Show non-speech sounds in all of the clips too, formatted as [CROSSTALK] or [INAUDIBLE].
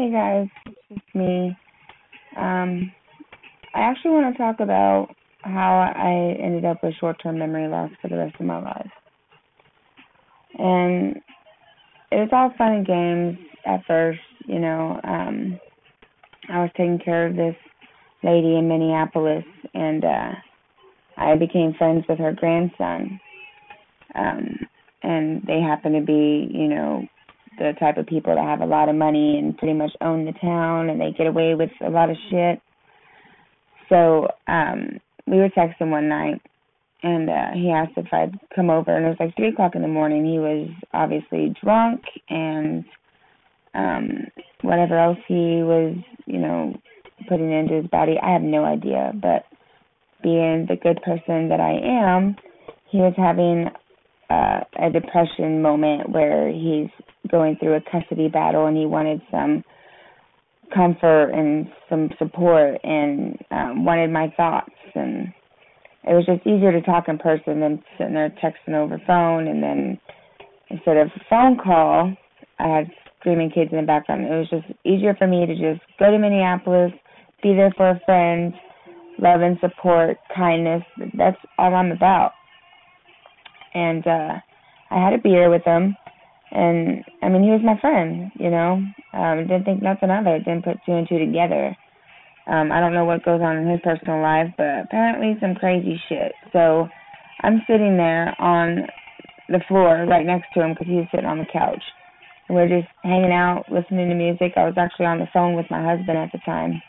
Hey guys, it's me. Um, I actually want to talk about how I ended up with short term memory loss for the rest of my life. And it was all fun and games at first, you know. Um, I was taking care of this lady in Minneapolis, and uh, I became friends with her grandson. Um, and they happen to be, you know, the type of people that have a lot of money and pretty much own the town and they get away with a lot of shit. So, um, we were texting one night and uh he asked if I'd come over and it was like three o'clock in the morning. He was obviously drunk and um whatever else he was, you know, putting into his body, I have no idea. But being the good person that I am, he was having uh, a depression moment where he's going through a custody battle and he wanted some comfort and some support and um, wanted my thoughts and it was just easier to talk in person than sitting there texting over phone and then instead of a phone call I had screaming kids in the background. It was just easier for me to just go to Minneapolis, be there for a friend, love and support, kindness. That's all I'm about and uh I had a beer with him and I mean he was my friend, you know. Um didn't think nothing of it, didn't put two and two together. Um I don't know what goes on in his personal life, but apparently some crazy shit. So I'm sitting there on the floor right next to him because he was sitting on the couch. And we're just hanging out, listening to music. I was actually on the phone with my husband at the time.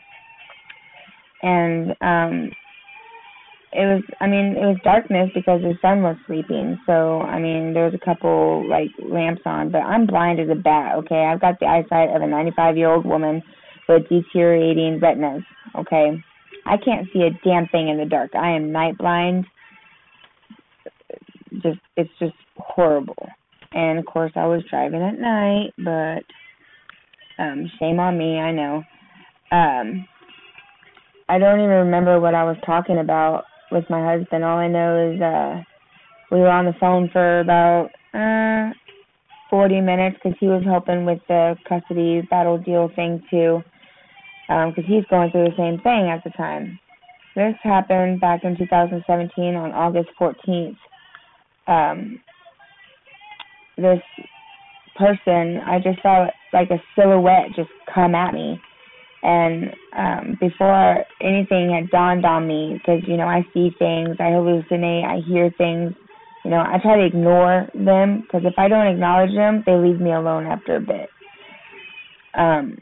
And um it was I mean, it was darkness because the sun was sleeping. So I mean there was a couple like lamps on, but I'm blind as a bat, okay? I've got the eyesight of a ninety five year old woman with deteriorating retinas, okay? I can't see a damn thing in the dark. I am night blind. Just it's just horrible. And of course I was driving at night, but um shame on me, I know. Um I don't even remember what I was talking about with my husband. All I know is uh we were on the phone for about uh 40 minutes because he was helping with the custody battle deal thing too because um, he's going through the same thing at the time. This happened back in 2017 on August 14th. Um, this person, I just saw like a silhouette just come at me and um before anything had dawned on me because you know i see things i hallucinate i hear things you know i try to ignore them because if i don't acknowledge them they leave me alone after a bit. Um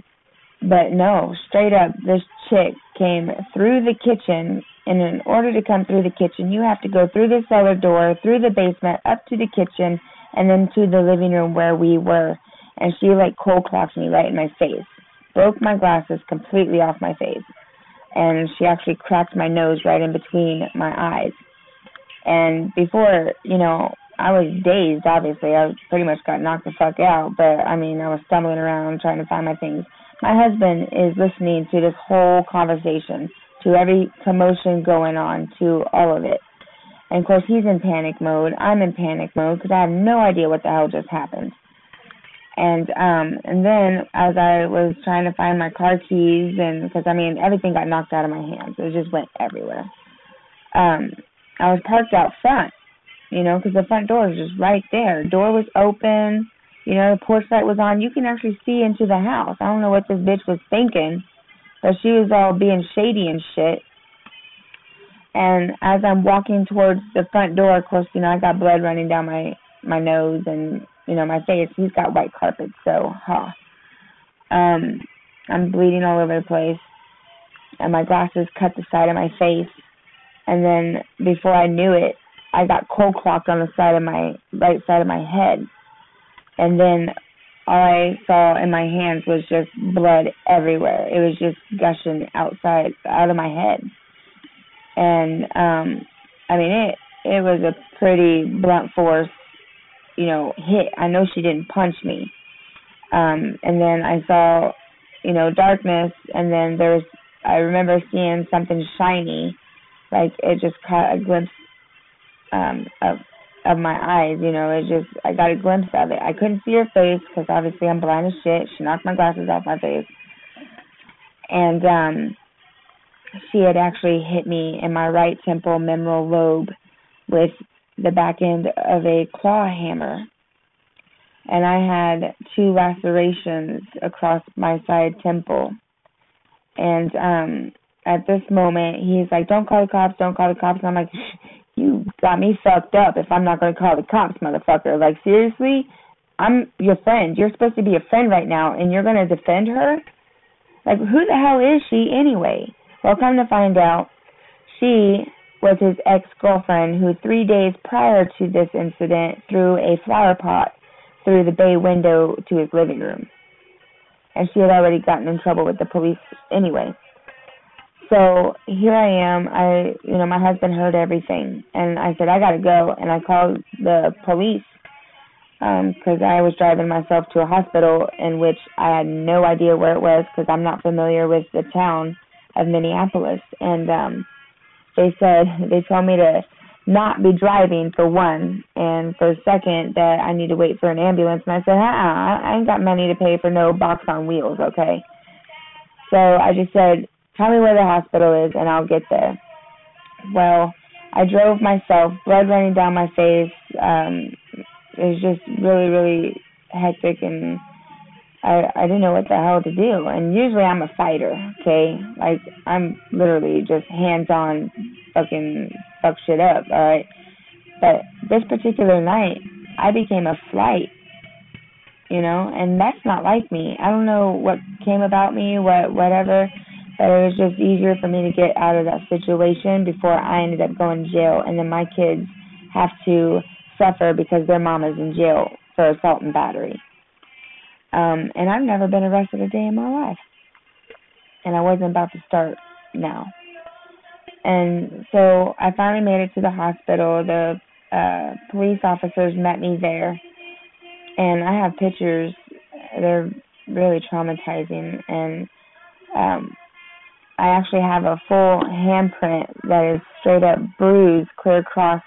but no straight up this chick came through the kitchen and in order to come through the kitchen you have to go through the cellar door through the basement up to the kitchen and then to the living room where we were. And she like cold clocked me right in my face broke my glasses completely off my face. And she actually cracked my nose right in between my eyes. And before, you know, I was dazed, obviously. I pretty much got knocked the fuck out. But, I mean, I was stumbling around trying to find my things. My husband is listening to this whole conversation, to every commotion going on, to all of it. And, of course, he's in panic mode. I'm in panic mode because I have no idea what the hell just happened and um and then as I was trying to find my car keys and because I mean everything got knocked out of my hands. It just went everywhere. Um I was parked out front you know because the front door was just right there. Door was open you know the porch light was on. You can actually see into the house. I don't know what this bitch was thinking but she was all being shady and shit. And as I'm walking towards the front door of course you know I got blood running down my my nose and you know, my face. He's got white carpet, so huh. Um, I'm bleeding all over the place, and my glasses cut the side of my face. And then before I knew it, I got cold clocked on the side of my right side of my head. And then all I saw in my hands was just blood everywhere. It was just gushing outside out of my head. And um I mean it it was a pretty blunt force you know, hit. I know she didn't punch me. Um, and then I saw, you know, darkness, and then there was, I remember seeing something shiny, like it just caught a glimpse um, of of my eyes. You know, it just, I got a glimpse of it. I couldn't see her face because obviously I'm blind as shit. She knocked my glasses off my face. and um, she had actually hit me in my right temporal memorable lobe with the back end of a claw hammer. And I had two lacerations across my side temple. And um at this moment he's like, Don't call the cops, don't call the cops and I'm like, You got me fucked up if I'm not gonna call the cops, motherfucker. Like seriously? I'm your friend. You're supposed to be a friend right now and you're gonna defend her? Like who the hell is she anyway? Well come to find out she was his ex girlfriend who three days prior to this incident threw a flower pot through the bay window to his living room. And she had already gotten in trouble with the police anyway. So here I am. I, you know, my husband heard everything, and I said I gotta go. And I called the police because um, I was driving myself to a hospital in which I had no idea where it was because I'm not familiar with the town of Minneapolis. And um, they said they told me to not be driving for one, and for second that I need to wait for an ambulance. And I said, uh-uh, I ain't got money to pay for no box on wheels, okay? So I just said, tell me where the hospital is, and I'll get there. Well, I drove myself, blood running down my face. Um, it was just really, really hectic and I I didn't know what the hell to do. And usually I'm a fighter, okay? Like I'm literally just hands on fucking fuck shit up, alright? But this particular night I became a flight. You know, and that's not like me. I don't know what came about me, what whatever, but it was just easier for me to get out of that situation before I ended up going to jail and then my kids have to suffer because their mom is in jail for assault and battery. Um, and I've never been arrested a day in my life. And I wasn't about to start now. And so I finally made it to the hospital. The uh, police officers met me there. And I have pictures. They're really traumatizing. And um, I actually have a full handprint that is straight up bruised clear across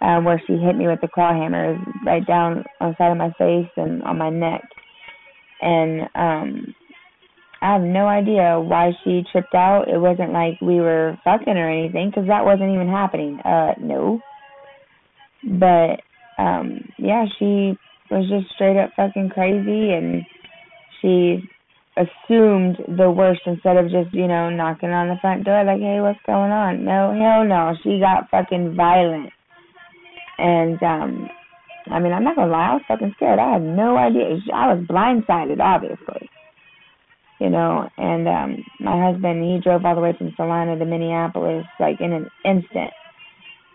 um, where she hit me with the claw hammer, right down on the side of my face and on my neck and um I have no idea why she tripped out. It wasn't like we were fucking or anything because that wasn't even happening. Uh, no. But um yeah, she was just straight up fucking crazy and she assumed the worst instead of just, you know, knocking on the front door like, hey, what's going on? No, hell no. She got fucking violent. And um I mean, I'm not gonna lie, I was fucking scared. I had no idea. I was blindsided, obviously. You know, and um my husband, he drove all the way from Salina to Minneapolis, like in an instant,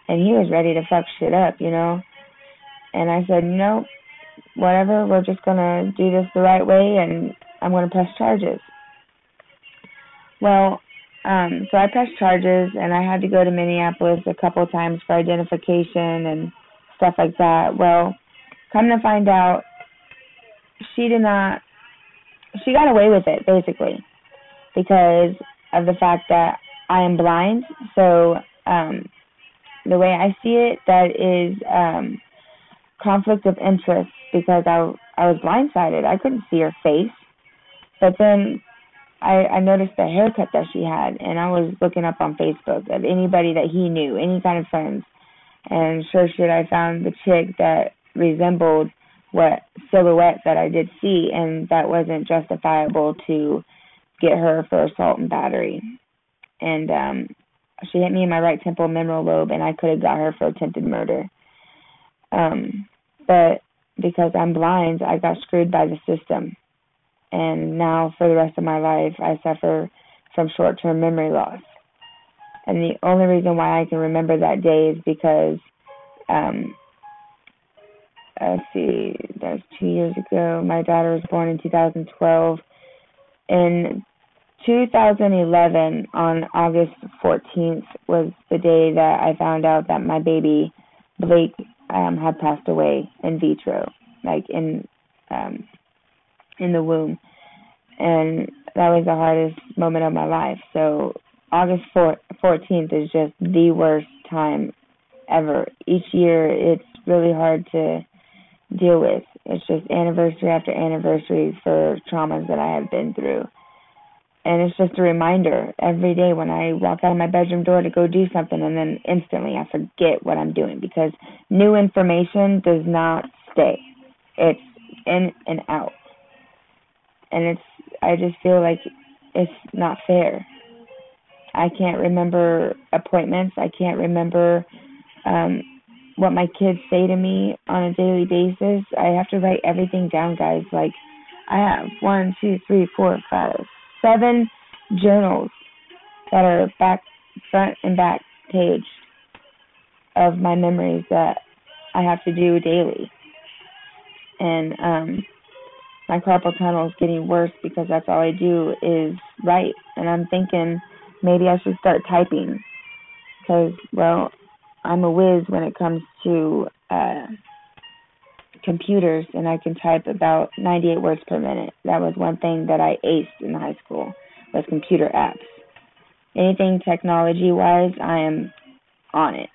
and he was ready to fuck shit up, you know. And I said, nope, whatever. We're just gonna do this the right way, and I'm gonna press charges. Well, um, so I pressed charges, and I had to go to Minneapolis a couple times for identification and stuff like that. Well, come to find out, she did not, she got away with it basically because of the fact that I am blind. So, um, the way I see it, that is um, conflict of interest because I I was blindsided. I couldn't see her face, but then I I noticed the haircut that she had, and I was looking up on Facebook of anybody that he knew, any kind of friends, and sure shit I found the chick that resembled what silhouette that I did see and that wasn't justifiable to get her for assault and battery. And um she hit me in my right temple, memorable lobe and I could have got her for attempted murder. Um but because I'm blind, I got screwed by the system. And now for the rest of my life I suffer from short term memory loss. And the only reason why I can remember that day is because, um, let's see, that was two years ago. My daughter was born in 2012. In 2011, on August 14th, was the day that I found out that my baby, Blake, um, had passed away in vitro, like in, um, in the womb. And that was the hardest moment of my life. So August 14th is just the worst time ever. Each year it's really hard to deal with. It's just anniversary after anniversary for traumas that I have been through. and it's just a reminder every day when I walk out of my bedroom door to go do something, and then instantly I forget what I'm doing because new information does not stay. It's in and out, and it's. I just feel like it's not fair. I can't remember appointments. I can't remember um, what my kids say to me on a daily basis. I have to write everything down, guys. Like I have one, two, three, four, five, seven journals that are back, front and back page of my memories that I have to do daily. And um, my carpal tunnel is getting worse because that's all I do is write. And I'm thinking maybe I should start typing because, well, I'm a whiz when it comes to uh, computers and I can type about 98 words per minute. That was one thing that I aced in high school was computer apps. Anything technology wise, I am on it.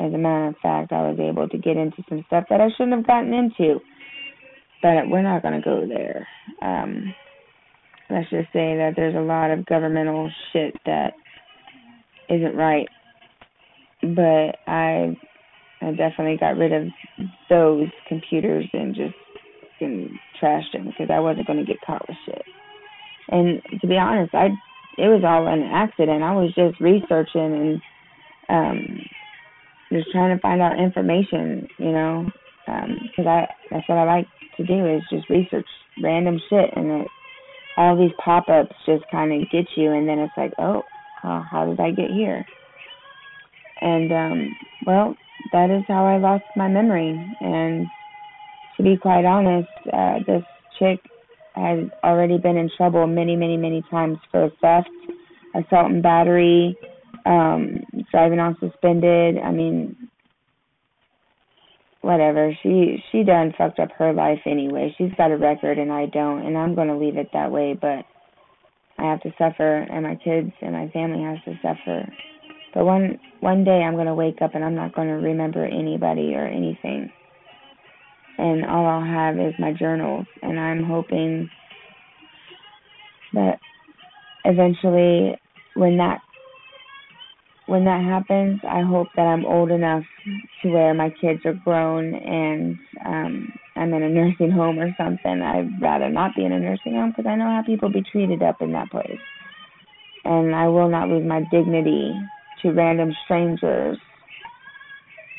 As a matter of fact, I was able to get into some stuff that I shouldn't have gotten into. But we're not going to go there. Um, let's just say that there's a lot of governmental shit that isn't right. But I I definitely got rid of those computers and just and trashed them because I wasn't going to get caught with shit. And to be honest, I it was all an accident. I was just researching and um just trying to find out information, you know, because um, I that's what I like to do is just research random shit, and it, all these pop-ups just kind of get you, and then it's like, oh, how, how did I get here? And um, well, that is how I lost my memory. And to be quite honest, uh, this chick had already been in trouble many, many, many times for theft, assault and battery, um, driving on suspended. I mean, whatever. She she done fucked up her life anyway. She's got a record and I don't, and I'm gonna leave it that way. But I have to suffer, and my kids and my family has to suffer but one one day I'm gonna wake up and I'm not gonna remember anybody or anything. And all I'll have is my journals and I'm hoping that eventually when that when that happens, I hope that I'm old enough to where my kids are grown and um I'm in a nursing home or something. I'd rather not be in a nursing home because I know how people be treated up in that place. And I will not lose my dignity to random strangers.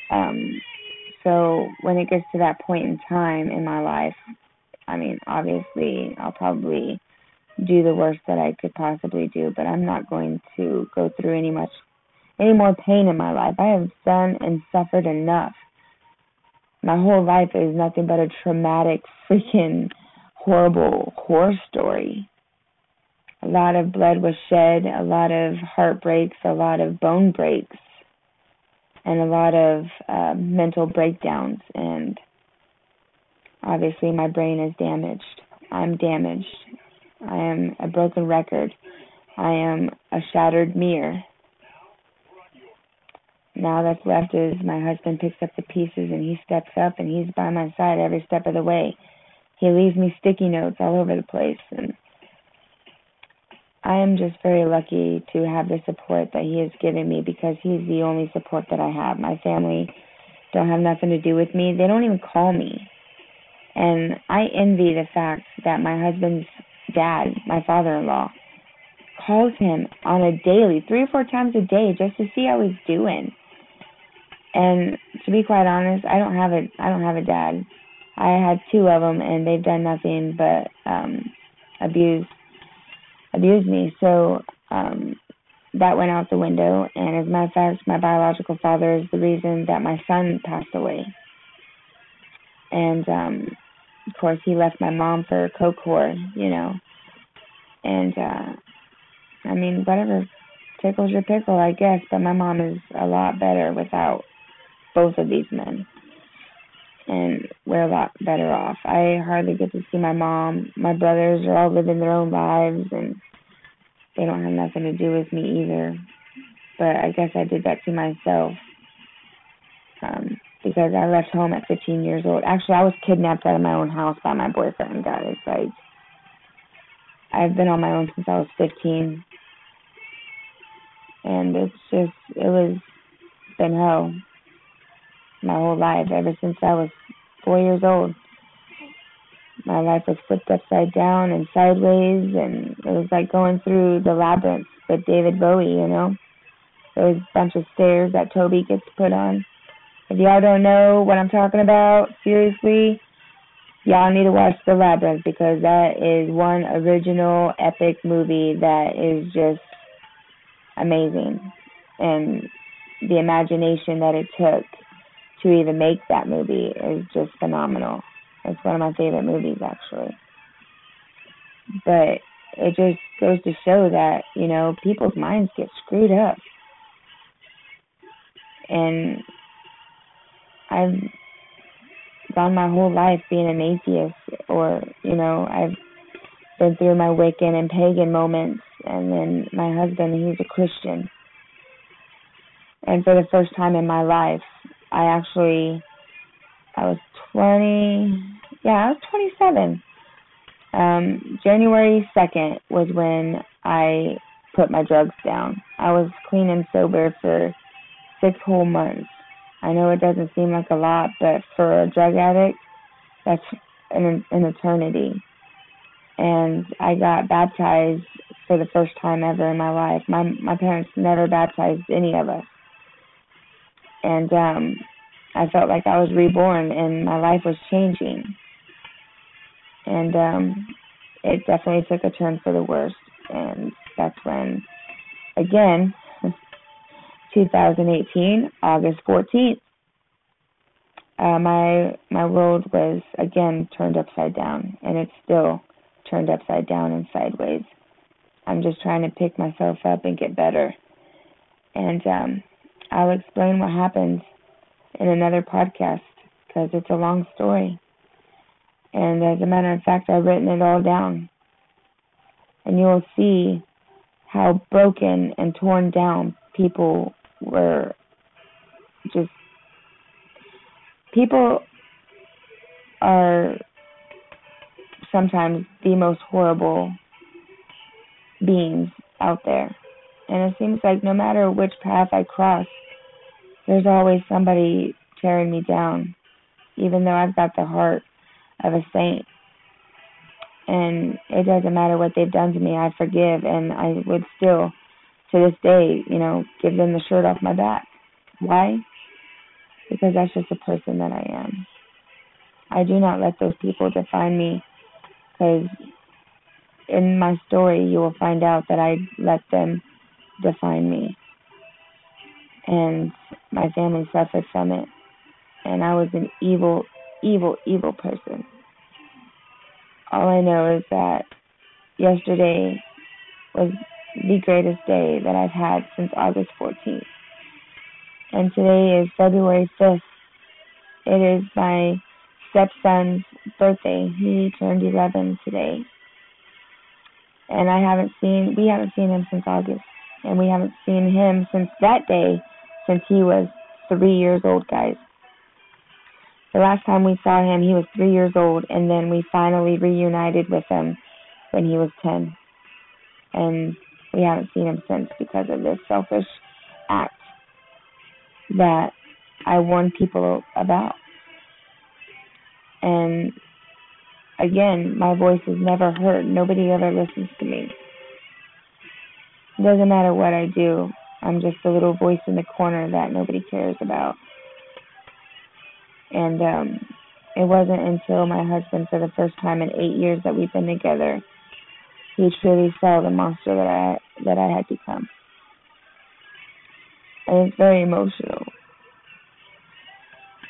Um, so when it gets to that point in time in my life, I mean, obviously, I'll probably do the worst that I could possibly do, but I'm not going to go through any much any more pain in my life. I have done and suffered enough. My whole life is nothing but a traumatic, freaking, horrible horror story a lot of blood was shed, a lot of heartbreaks, a lot of bone breaks, and a lot of uh, mental breakdowns. And obviously, my brain is damaged. I'm damaged. I am a broken record. I am a shattered mirror. Now that's left is my husband picks up the pieces and he steps up and he's by my side every step of the way. He leaves me sticky notes all over the place and I am just very lucky to have the support that he has given me because he's the only support that I have. My family don't have nothing to do with me. They don't even call me. And I envy the fact that my husband's dad, my father-in-law, calls him on a daily, three or four times a day just to see how he's doing. And to be quite honest, I don't have a I don't have a dad. I had two of them and they've done nothing but um abuse abused me. So um, that went out the window. And as a matter of fact, my biological father is the reason that my son passed away. And um, of course, he left my mom for whore, you know. And uh, I mean, whatever tickles your pickle, I guess. But my mom is a lot better without both of these men and we're a lot better off. I hardly get to see my mom. My brothers are all living their own lives and they don't have nothing to do with me either. But I guess I did that to myself. Um, because I left home at 15 years old. Actually, I was kidnapped out of my own house by my boyfriend, God, guys. Like, I've been on my own since I was 15. And it's just, it was been hell my whole life, ever since I was four years old. My life was flipped upside down and sideways, and it was like going through the labyrinth with David Bowie, you know? Those bunch of stairs that Toby gets put on. If y'all don't know what I'm talking about, seriously, y'all need to watch The Labyrinth because that is one original epic movie that is just amazing. And the imagination that it took to even make that movie is just phenomenal. It's one of my favorite movies actually. But it just goes to show that, you know, people's minds get screwed up. And I've gone my whole life being an atheist or, you know, I've been through my Wiccan and pagan moments and then my husband he's a Christian. And for the first time in my life I actually I was twenty yeah, I was twenty seven. Um, January second was when I put my drugs down. I was clean and sober for six whole months. I know it doesn't seem like a lot, but for a drug addict, that's an, an eternity. And I got baptized for the first time ever in my life. My my parents never baptized any of us, and um, I felt like I was reborn and my life was changing. And um, it definitely took a turn for the worse, and that's when, again, [LAUGHS] 2018, August 14th. Uh, my my world was again turned upside down, and it's still turned upside down and sideways. I'm just trying to pick myself up and get better. And um, I'll explain what happens in another podcast because it's a long story. And as a matter of fact, I've written it all down. And you'll see how broken and torn down people were just people are sometimes the most horrible beings out there. And it seems like no matter which path I cross, there's always somebody tearing me down, even though I've got the heart of a saint. And it doesn't matter what they've done to me, I forgive, and I would still to this day, you know, give them the shirt off my back. Why? Because that's just the person that I am. I do not let those people define me because in my story you will find out that I let them define me. And my family suffered from it. And I was an evil, evil, evil person. All I know is that yesterday was the greatest day that I've had since August 14th. And today is February 5th. It is my stepson's birthday. He turned 11 today. And I haven't seen, we haven't seen him since August. And we haven't seen him since that day, since he was three years old, guys. The last time we saw him, he was three years old, and then we finally reunited with him when he was 10. And we haven't seen him since because of this selfish act that I warn people about. And again, my voice is never heard. Nobody ever listens to me. It doesn't matter what I do. I'm just a little voice in the corner that nobody cares about. And um it wasn't until my husband for the first time in eight years that we've been together he truly saw the monster that I that I had become. And it's very emotional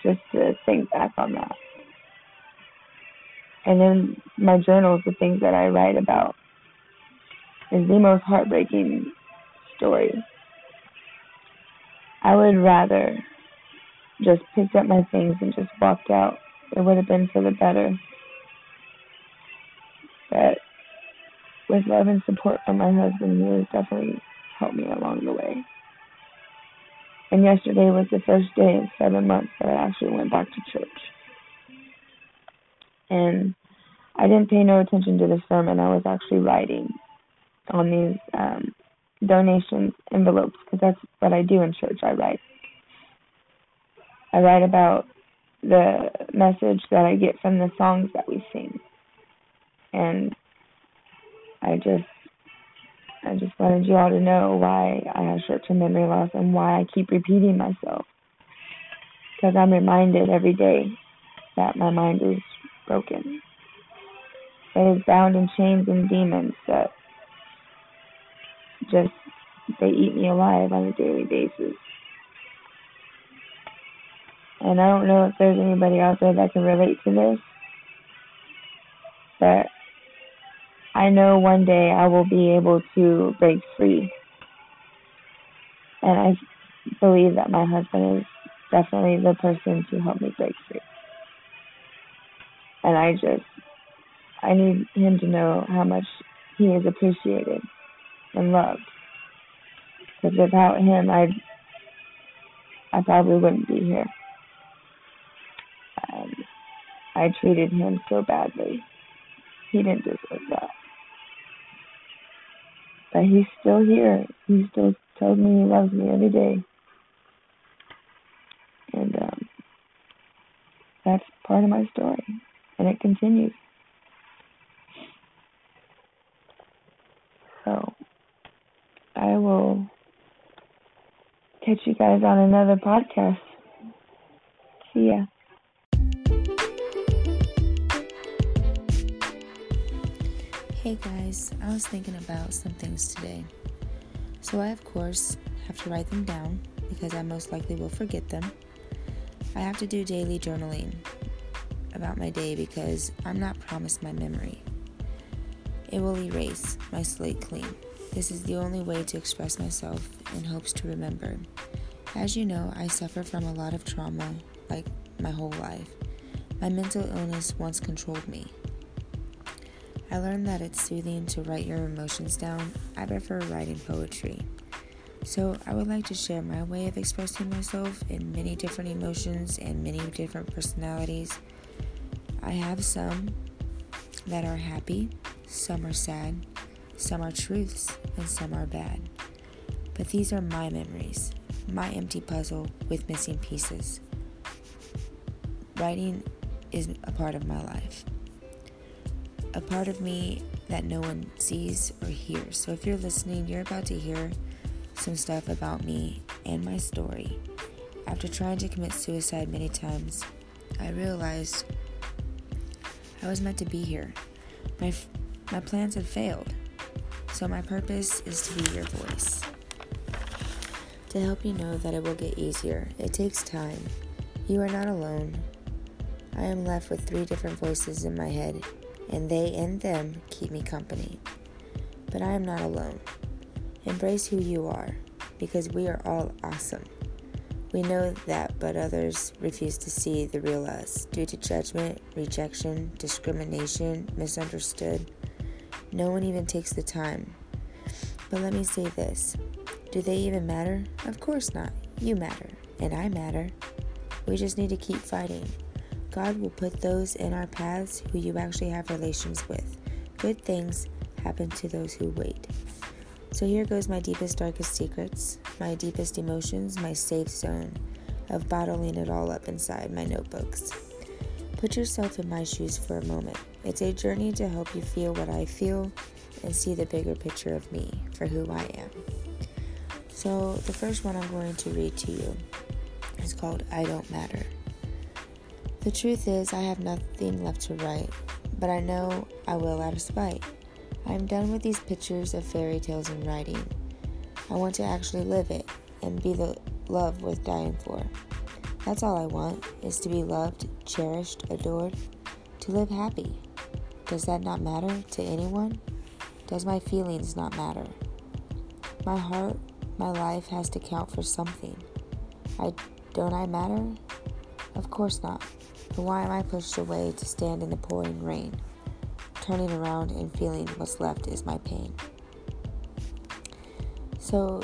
just to think back on that. And then my journals, the things that I write about, is the most heartbreaking story. I would rather just picked up my things and just walked out. It would have been for the better. But with love and support from my husband, he has definitely helped me along the way. And yesterday was the first day in seven months that I actually went back to church. And I didn't pay no attention to the sermon. I was actually writing on these um, donations envelopes because that's what I do in church. I write. I write about the message that I get from the songs that we sing. And I just I just wanted you all to know why I have short term memory loss and why I keep repeating myself. Because I'm reminded every day that my mind is broken. It is bound in chains and demons that just they eat me alive on a daily basis. And I don't know if there's anybody out there that can relate to this. But I know one day I will be able to break free. And I believe that my husband is definitely the person to help me break free. And I just, I need him to know how much he is appreciated and loved. Because without him, I, I probably wouldn't be here. Um, I treated him so badly. He didn't deserve that. But he's still here. He still tells me he loves me every day. And um, that's part of my story. And it continues. So I will catch you guys on another podcast. See ya. Hey guys, I was thinking about some things today. So, I of course have to write them down because I most likely will forget them. I have to do daily journaling about my day because I'm not promised my memory. It will erase my slate clean. This is the only way to express myself in hopes to remember. As you know, I suffer from a lot of trauma, like my whole life. My mental illness once controlled me. I learned that it's soothing to write your emotions down. I prefer writing poetry. So, I would like to share my way of expressing myself in many different emotions and many different personalities. I have some that are happy, some are sad, some are truths, and some are bad. But these are my memories, my empty puzzle with missing pieces. Writing is a part of my life a part of me that no one sees or hears. So if you're listening, you're about to hear some stuff about me and my story. After trying to commit suicide many times, I realized I was meant to be here. My my plans had failed. So my purpose is to be your voice. To help you know that it will get easier. It takes time. You are not alone. I am left with three different voices in my head and they and them keep me company. But I am not alone. Embrace who you are, because we are all awesome. We know that, but others refuse to see the real us due to judgment, rejection, discrimination, misunderstood. No one even takes the time. But let me say this do they even matter? Of course not. You matter, and I matter. We just need to keep fighting. God will put those in our paths who you actually have relations with. Good things happen to those who wait. So here goes my deepest, darkest secrets, my deepest emotions, my safe zone of bottling it all up inside my notebooks. Put yourself in my shoes for a moment. It's a journey to help you feel what I feel and see the bigger picture of me for who I am. So, the first one I'm going to read to you is called I Don't Matter. The truth is, I have nothing left to write, but I know I will out of spite. I am done with these pictures of fairy tales and writing. I want to actually live it and be the love worth dying for. That's all I want, is to be loved, cherished, adored, to live happy. Does that not matter to anyone? Does my feelings not matter? My heart, my life has to count for something. I don't I matter? Of course not. But why am I pushed away to stand in the pouring rain, turning around and feeling what's left is my pain? So,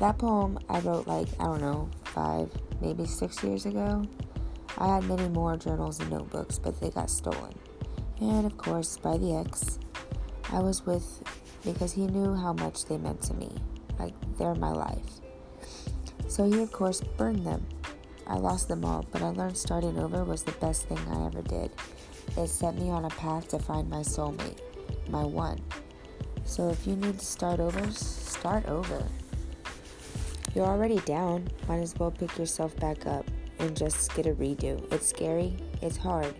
that poem I wrote like, I don't know, five, maybe six years ago. I had many more journals and notebooks, but they got stolen. And of course, by the ex I was with because he knew how much they meant to me. Like, they're my life. So he, of course, burned them. I lost them all, but I learned starting over was the best thing I ever did. It set me on a path to find my soulmate, my one. So if you need to start over, start over. You're already down, might as well pick yourself back up and just get a redo. It's scary, it's hard,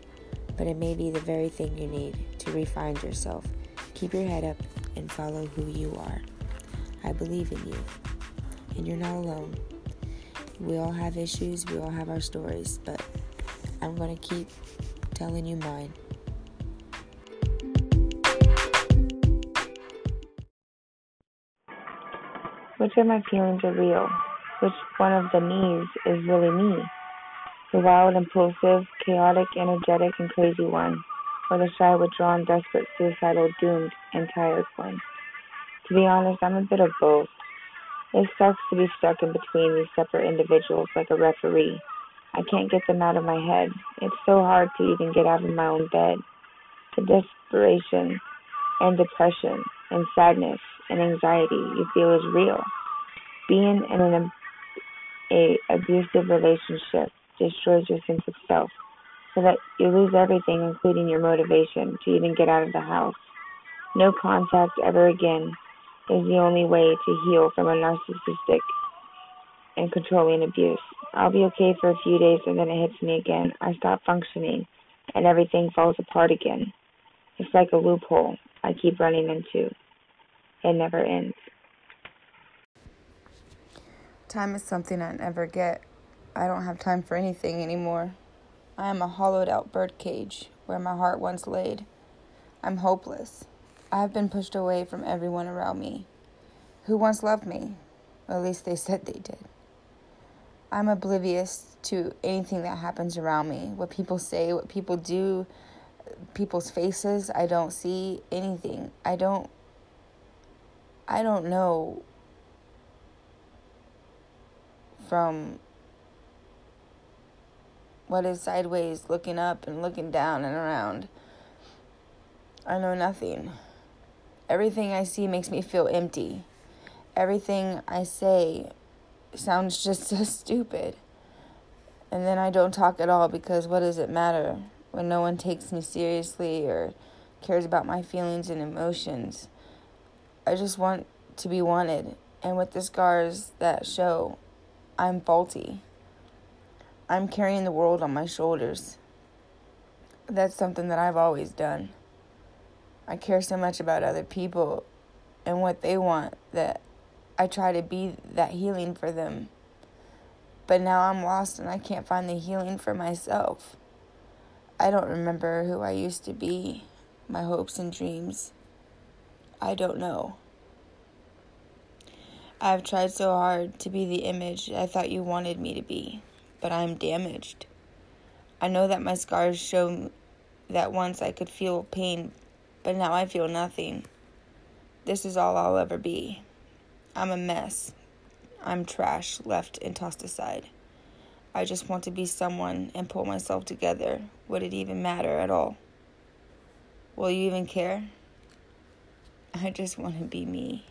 but it may be the very thing you need to refine yourself. Keep your head up and follow who you are. I believe in you, and you're not alone. We all have issues, we all have our stories, but I'm to keep telling you mine. Which of my feelings are real? Which one of the me's is really me? The wild, impulsive, chaotic, energetic, and crazy one, or the shy, withdrawn, desperate, suicidal, doomed, and tired one? To be honest, I'm a bit of both. It sucks to be stuck in between these separate individuals like a referee. I can't get them out of my head. It's so hard to even get out of my own bed. The desperation and depression and sadness and anxiety you feel is real. Being in an a abusive relationship destroys your sense of self so that you lose everything including your motivation to even get out of the house. No contact ever again is the only way to heal from a narcissistic and controlling abuse. I'll be okay for a few days and then it hits me again. I stop functioning and everything falls apart again. It's like a loophole I keep running into. It never ends. Time is something I never get. I don't have time for anything anymore. I am a hollowed out bird cage where my heart once laid. I'm hopeless. I have been pushed away from everyone around me who once loved me. At least they [LAUGHS] said they did. I'm oblivious to anything that happens around me, what people say, what people do, people's faces. I don't see anything. I don't I don't know from what is sideways looking up and looking down and around. I know nothing. Everything I see makes me feel empty. Everything I say sounds [LAUGHS] just so stupid. And then I don't talk at all because what does it matter when no one takes me seriously or cares about my feelings and emotions? I just want to be wanted. And with the scars that show, I'm faulty. I'm carrying the world on my shoulders. That's something that I've always done. I care so much about other people and what they want that I try to be that healing for them. But now I'm lost and I can't find the healing for myself. I don't remember who I used to be, my hopes and dreams. I don't know. I've tried so hard to be the image I thought you wanted me to be, but I'm damaged. I know that my scars show that once I could feel pain but now I feel nothing. This is all I'll ever be. I'm a mess. I'm trash left and tossed aside. I just want to be someone and pull myself together. Would it even matter at all? Will you even care? I just want to be me.